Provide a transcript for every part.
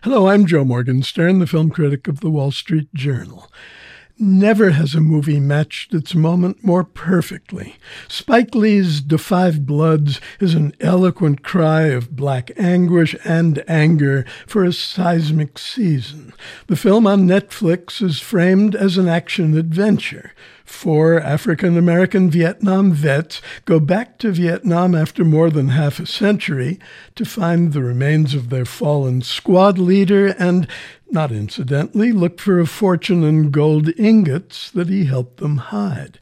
Hello, I'm Joe Morgenstern, the film critic of the Wall Street Journal. Never has a movie matched its moment more perfectly. Spike Lee's Da 5 Bloods is an eloquent cry of black anguish and anger for a seismic season. The film on Netflix is framed as an action adventure. Four African American Vietnam vets go back to Vietnam after more than half a century to find the remains of their fallen squad leader and, not incidentally, look for a fortune in gold ingots that he helped them hide.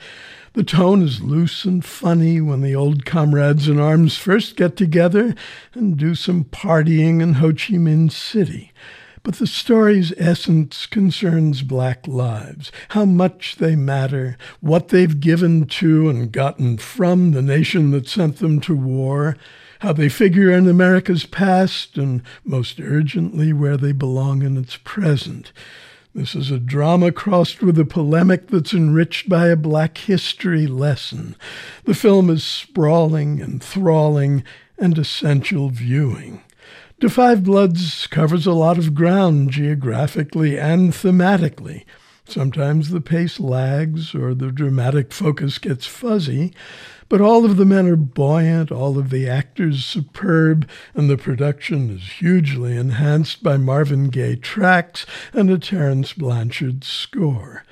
The tone is loose and funny when the old comrades in arms first get together and do some partying in Ho Chi Minh City. But the story's essence concerns black lives, how much they matter, what they've given to and gotten from the nation that sent them to war, how they figure in America's past, and most urgently, where they belong in its present. This is a drama crossed with a polemic that's enriched by a black history lesson. The film is sprawling, enthralling, and essential viewing. Da 5 Bloods covers a lot of ground geographically and thematically. Sometimes the pace lags or the dramatic focus gets fuzzy, but all of the men are buoyant, all of the actors superb, and the production is hugely enhanced by Marvin Gaye tracks and a Terence Blanchard score.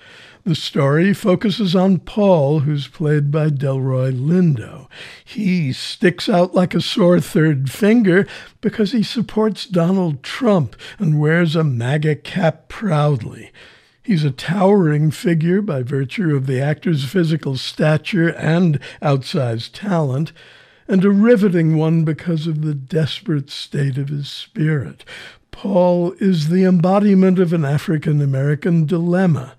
The story focuses on Paul, who's played by Delroy Lindo. He sticks out like a sore third finger because he supports Donald Trump and wears a MAGA cap proudly. He's a towering figure by virtue of the actor's physical stature and outsized talent, and a riveting one because of the desperate state of his spirit. Paul is the embodiment of an African American dilemma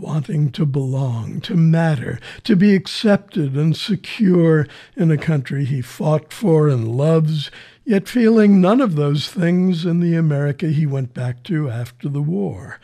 wanting to belong, to matter, to be accepted and secure in a country he fought for and loves, yet feeling none of those things in the America he went back to after the war.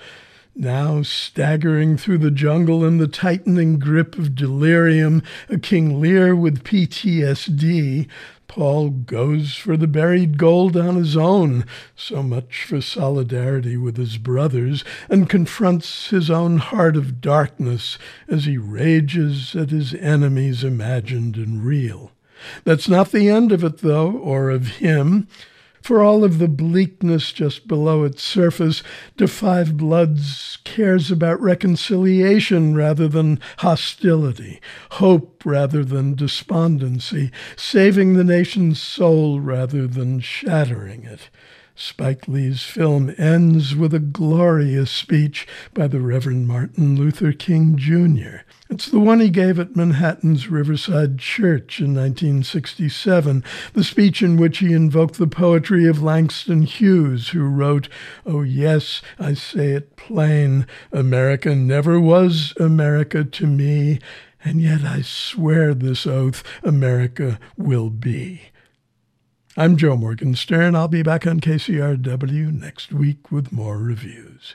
Now, staggering through the jungle in the tightening grip of delirium, a King Lear with PTSD, Paul goes for the buried gold on his own, so much for solidarity with his brothers, and confronts his own heart of darkness as he rages at his enemies imagined and real. That's not the end of it, though, or of him. For all of the bleakness just below its surface, Da 5 Bloods cares about reconciliation rather than hostility, hope rather than despondency, saving the nation's soul rather than shattering it. Spike Lee's film ends with a glorious speech by the Reverend Martin Luther King Jr. It's the one he gave at Manhattan's Riverside Church in 1967, the speech in which he invoked the poetry of Langston Hughes, who wrote, Oh, yes, I say it plain, America never was America to me, and yet I swear this oath, America will be. I'm Joe Morgenstern. I'll be back on KCRW next week with more reviews.